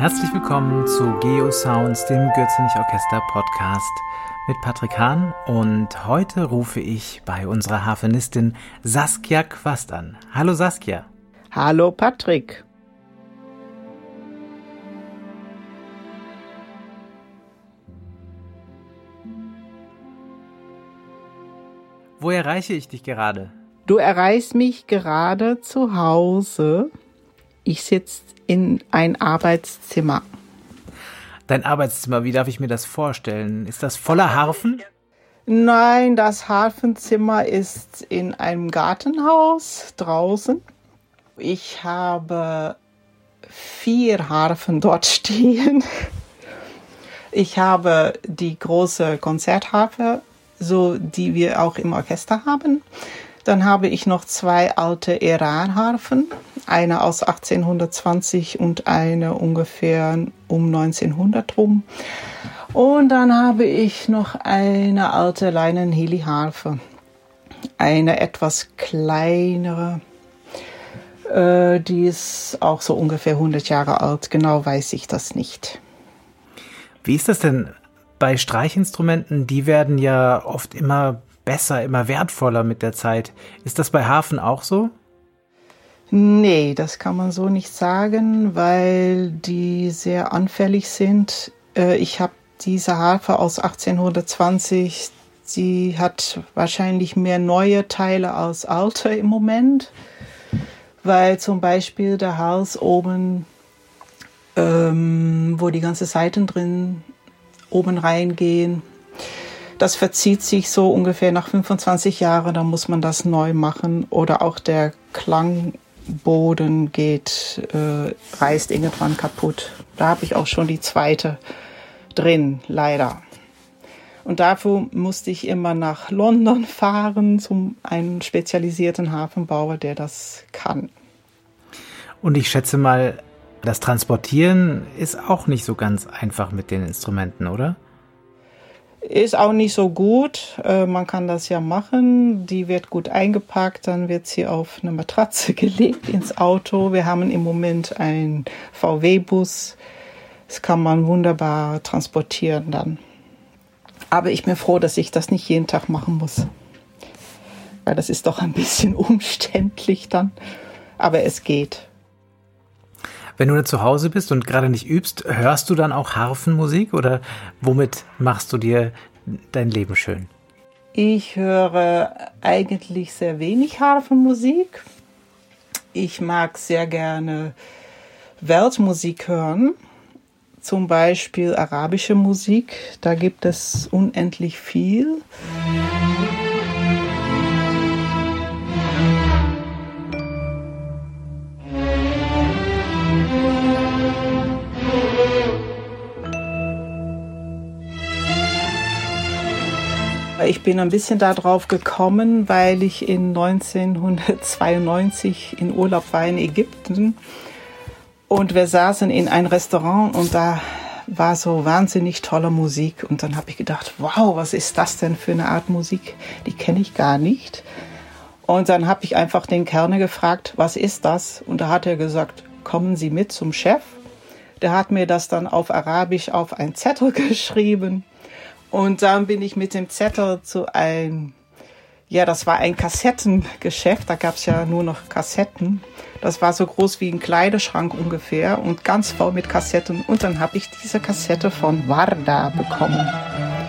Herzlich willkommen zu Geo Sounds, dem Gürzenich Orchester Podcast mit Patrick Hahn und heute rufe ich bei unserer Harfenistin Saskia Quast an. Hallo Saskia. Hallo Patrick. Wo erreiche ich dich gerade? Du erreichst mich gerade zu Hause. Ich sitze in ein Arbeitszimmer. Dein Arbeitszimmer, wie darf ich mir das vorstellen? Ist das voller Harfen? Nein, das Harfenzimmer ist in einem Gartenhaus draußen. Ich habe vier Harfen dort stehen. Ich habe die große Konzertharfe, so die wir auch im Orchester haben. Dann habe ich noch zwei alte Iran-Harfen, eine aus 1820 und eine ungefähr um 1900 rum. Und dann habe ich noch eine alte Leinen-Heli-Harfe, eine etwas kleinere, äh, die ist auch so ungefähr 100 Jahre alt. Genau weiß ich das nicht. Wie ist das denn bei Streichinstrumenten? Die werden ja oft immer besser, immer wertvoller mit der Zeit. Ist das bei Hafen auch so? Nee, das kann man so nicht sagen, weil die sehr anfällig sind. Äh, ich habe diese Harfe aus 1820, sie hat wahrscheinlich mehr neue Teile als alte im Moment, weil zum Beispiel der Hals oben, ähm, wo die ganzen Seiten drin oben reingehen, das verzieht sich so ungefähr nach 25 Jahren, da muss man das neu machen. Oder auch der Klangboden geht, äh, reißt irgendwann kaputt. Da habe ich auch schon die zweite drin, leider. Und dafür musste ich immer nach London fahren zum einen spezialisierten Hafenbauer, der das kann. Und ich schätze mal, das Transportieren ist auch nicht so ganz einfach mit den Instrumenten, oder? Ist auch nicht so gut. Äh, man kann das ja machen. Die wird gut eingepackt, dann wird sie auf eine Matratze gelegt ins Auto. Wir haben im Moment einen VW-Bus. Das kann man wunderbar transportieren dann. Aber ich bin froh, dass ich das nicht jeden Tag machen muss. Weil das ist doch ein bisschen umständlich dann. Aber es geht. Wenn du zu Hause bist und gerade nicht übst, hörst du dann auch Harfenmusik oder womit machst du dir dein Leben schön? Ich höre eigentlich sehr wenig Harfenmusik. Ich mag sehr gerne Weltmusik hören, zum Beispiel arabische Musik. Da gibt es unendlich viel. Ich bin ein bisschen darauf gekommen, weil ich in 1992 in Urlaub war in Ägypten und wir saßen in ein Restaurant und da war so wahnsinnig tolle Musik und dann habe ich gedacht, wow, was ist das denn für eine Art Musik? Die kenne ich gar nicht. Und dann habe ich einfach den Kerner gefragt, was ist das? Und da hat er gesagt, kommen Sie mit zum Chef. Der hat mir das dann auf Arabisch auf ein Zettel geschrieben. Und dann bin ich mit dem Zettel zu einem, ja, das war ein Kassettengeschäft, da gab es ja nur noch Kassetten. Das war so groß wie ein Kleiderschrank ungefähr und ganz voll mit Kassetten. Und dann habe ich diese Kassette von Warda bekommen.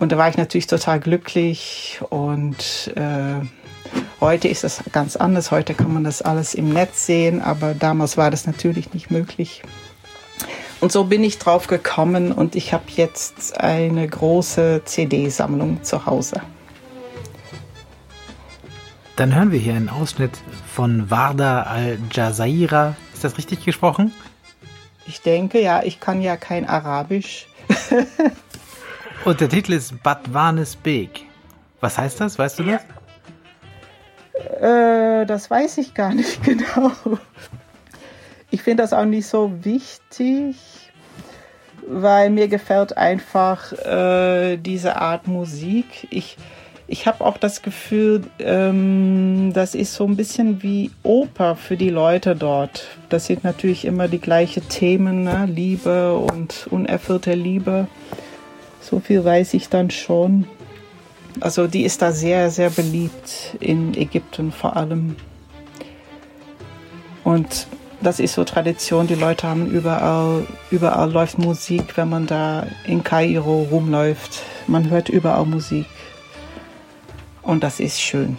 Und da war ich natürlich total glücklich und äh, heute ist es ganz anders. Heute kann man das alles im Netz sehen, aber damals war das natürlich nicht möglich. Und so bin ich drauf gekommen und ich habe jetzt eine große CD-Sammlung zu Hause. Dann hören wir hier einen Ausschnitt von Warda al-Jazaira. Ist das richtig gesprochen? Ich denke, ja, ich kann ja kein Arabisch. und der Titel ist Badwanes Beg. Was heißt das? Weißt du das? Äh, das weiß ich gar nicht genau. Ich finde das auch nicht so wichtig, weil mir gefällt einfach äh, diese Art Musik. Ich, ich habe auch das Gefühl, ähm, das ist so ein bisschen wie Oper für die Leute dort. Das sind natürlich immer die gleichen Themen, ne? Liebe und unerfüllte Liebe. So viel weiß ich dann schon. Also die ist da sehr, sehr beliebt in Ägypten vor allem. Und das ist so Tradition. Die Leute haben überall, überall läuft Musik, wenn man da in Kairo rumläuft. Man hört überall Musik. Und das ist schön.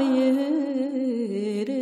yer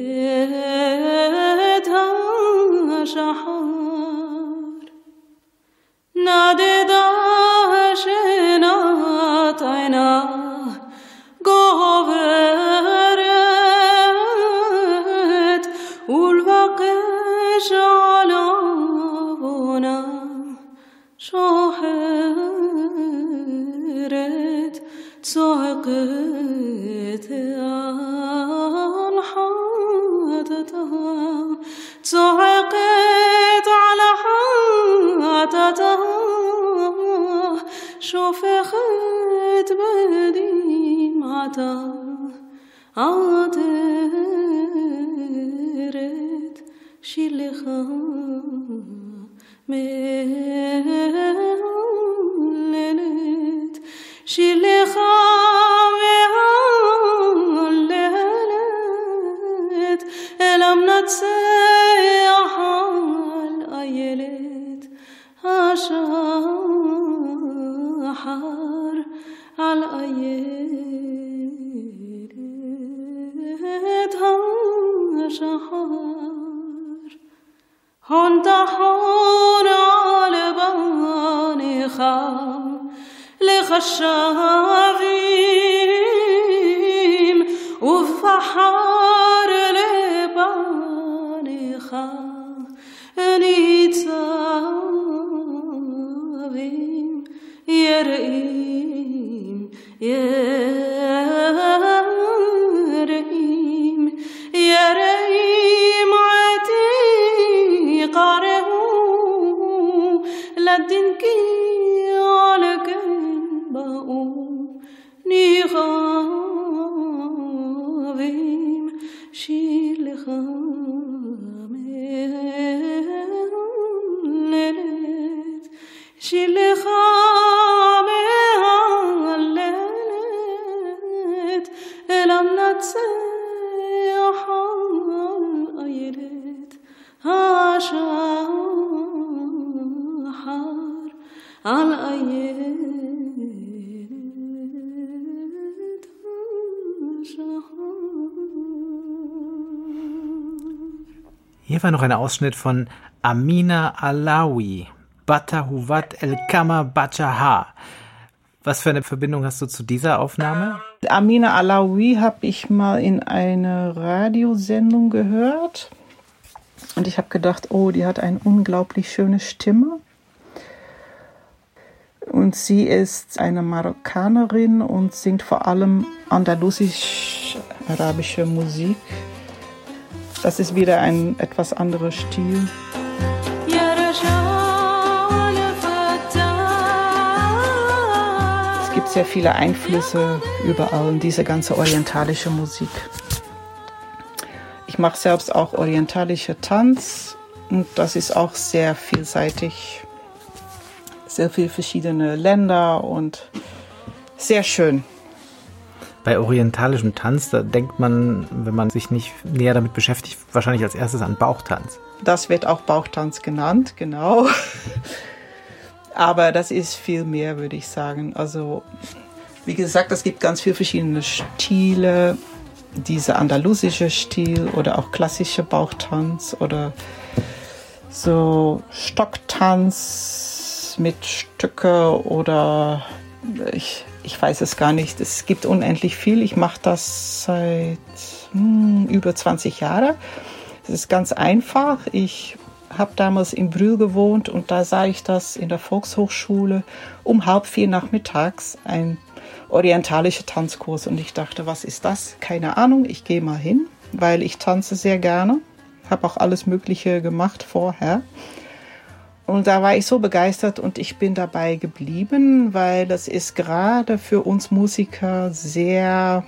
شوف خيط بدي عطا عطرت شلخا شلخا أشحر هون تحون على باني خام لخشافيم وفي لدن کی عالکن با أو نیخاویم شیل خامن لرد شیل خامن لرد الان نتسحان ایلد هاشان على أيلت Hier war noch ein Ausschnitt von Amina Alawi, Batahuvat El Kama Bachaha. Was für eine Verbindung hast du zu dieser Aufnahme? Amina Alawi habe ich mal in einer Radiosendung gehört. Und ich habe gedacht, oh, die hat eine unglaublich schöne Stimme. Und sie ist eine Marokkanerin und singt vor allem andalusisch-arabische Musik. Das ist wieder ein etwas anderer Stil. Es gibt sehr viele Einflüsse überall in diese ganze orientalische Musik. Ich mache selbst auch orientalische Tanz und das ist auch sehr vielseitig. Sehr viele verschiedene Länder und sehr schön. Bei orientalischem Tanz, da denkt man, wenn man sich nicht näher damit beschäftigt, wahrscheinlich als erstes an Bauchtanz. Das wird auch Bauchtanz genannt, genau. Aber das ist viel mehr, würde ich sagen. Also, wie gesagt, es gibt ganz viele verschiedene Stile. Dieser andalusische Stil oder auch klassische Bauchtanz oder so Stocktanz mit Stücke oder ich, ich weiß es gar nicht. Es gibt unendlich viel. Ich mache das seit hm, über 20 Jahren. Es ist ganz einfach. Ich habe damals in Brühl gewohnt und da sah ich das in der Volkshochschule um halb vier nachmittags ein orientalischer Tanzkurs und ich dachte, was ist das? Keine Ahnung, ich gehe mal hin, weil ich tanze sehr gerne. Habe auch alles Mögliche gemacht vorher. Und da war ich so begeistert und ich bin dabei geblieben, weil das ist gerade für uns Musiker sehr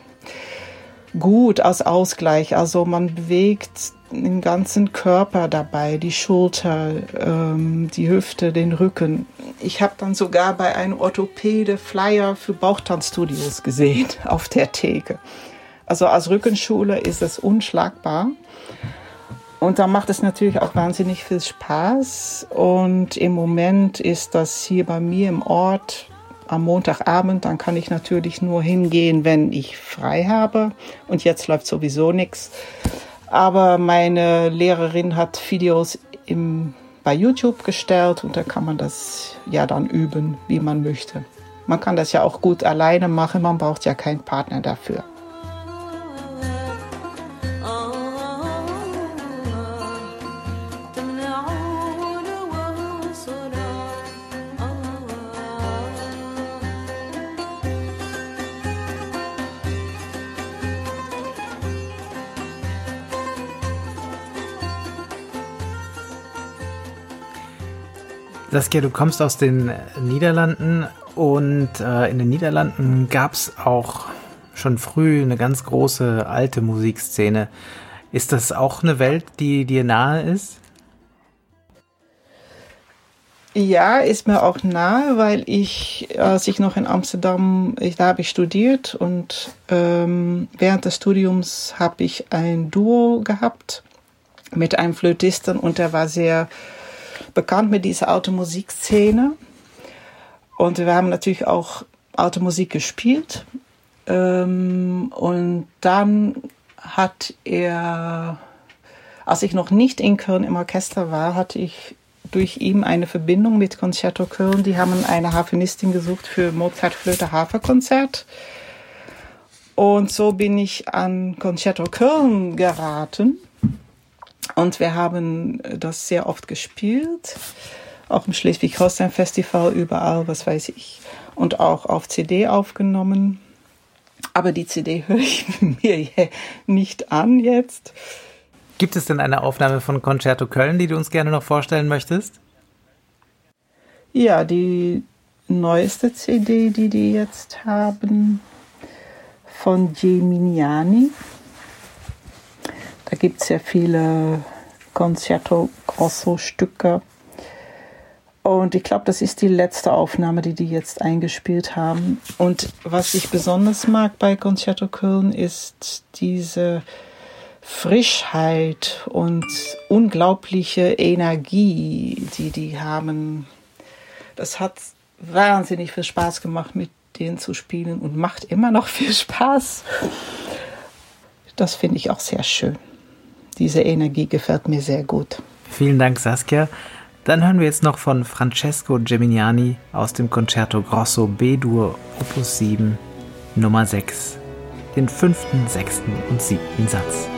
gut als Ausgleich. Also man bewegt den ganzen Körper dabei, die Schulter, ähm, die Hüfte, den Rücken. Ich habe dann sogar bei einem Orthopäde Flyer für Bauchtanzstudios gesehen auf der Theke. Also als Rückenschule ist es unschlagbar. Und da macht es natürlich auch wahnsinnig viel Spaß. Und im Moment ist das hier bei mir im Ort am Montagabend. Dann kann ich natürlich nur hingehen, wenn ich frei habe. Und jetzt läuft sowieso nichts. Aber meine Lehrerin hat Videos im, bei YouTube gestellt und da kann man das ja dann üben, wie man möchte. Man kann das ja auch gut alleine machen, man braucht ja keinen Partner dafür. Saskia, du kommst aus den Niederlanden und äh, in den Niederlanden gab es auch schon früh eine ganz große alte Musikszene. Ist das auch eine Welt, die dir nahe ist? Ja, ist mir auch nahe, weil ich, als ich noch in Amsterdam, ich, da habe ich studiert und ähm, während des Studiums habe ich ein Duo gehabt mit einem Flötisten und der war sehr bekannt mit dieser alte Musikszene. Und wir haben natürlich auch alte Musik gespielt. Ähm, und dann hat er, als ich noch nicht in Köln im Orchester war, hatte ich durch ihn eine Verbindung mit Concerto Köln. Die haben eine Harfenistin gesucht für Mozart Flöte Harfe Konzert. Und so bin ich an Concerto Köln geraten. Und wir haben das sehr oft gespielt. Auch im Schleswig-Holstein Festival, überall, was weiß ich. Und auch auf CD aufgenommen. Aber die CD höre ich mir nicht an jetzt. Gibt es denn eine Aufnahme von Concerto Köln, die du uns gerne noch vorstellen möchtest? Ja, die neueste CD, die die jetzt haben, von Geminiani. Da gibt es ja viele Concerto Grosso Stücke. Und ich glaube, das ist die letzte Aufnahme, die die jetzt eingespielt haben. Und was ich besonders mag bei Concerto Köln ist diese Frischheit und unglaubliche Energie, die die haben. Das hat wahnsinnig viel Spaß gemacht, mit denen zu spielen und macht immer noch viel Spaß. Das finde ich auch sehr schön. Diese Energie gefällt mir sehr gut. Vielen Dank, Saskia. Dann hören wir jetzt noch von Francesco Geminiani aus dem Concerto Grosso B-Dur Opus 7 Nummer 6, den fünften, sechsten und siebten Satz.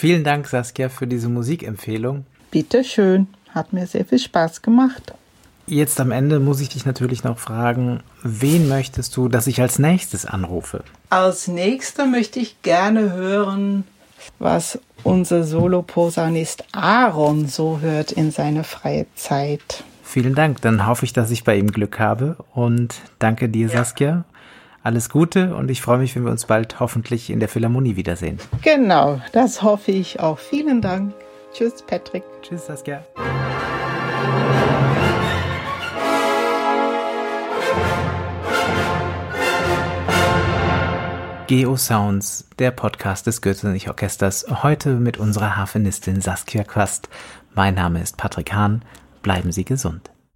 Vielen Dank, Saskia, für diese Musikempfehlung. Bitte schön, hat mir sehr viel Spaß gemacht. Jetzt am Ende muss ich dich natürlich noch fragen, wen möchtest du, dass ich als nächstes anrufe? Als nächster möchte ich gerne hören, was unser Soloposaunist Aaron so hört in seiner freien Zeit. Vielen Dank, dann hoffe ich, dass ich bei ihm Glück habe und danke dir, Saskia. Alles Gute und ich freue mich, wenn wir uns bald hoffentlich in der Philharmonie wiedersehen. Genau, das hoffe ich auch. Vielen Dank. Tschüss, Patrick. Tschüss, Saskia. Geo Sounds, der Podcast des Goethe Orchesters, heute mit unserer Harfenistin Saskia Quast. Mein Name ist Patrick Hahn. Bleiben Sie gesund.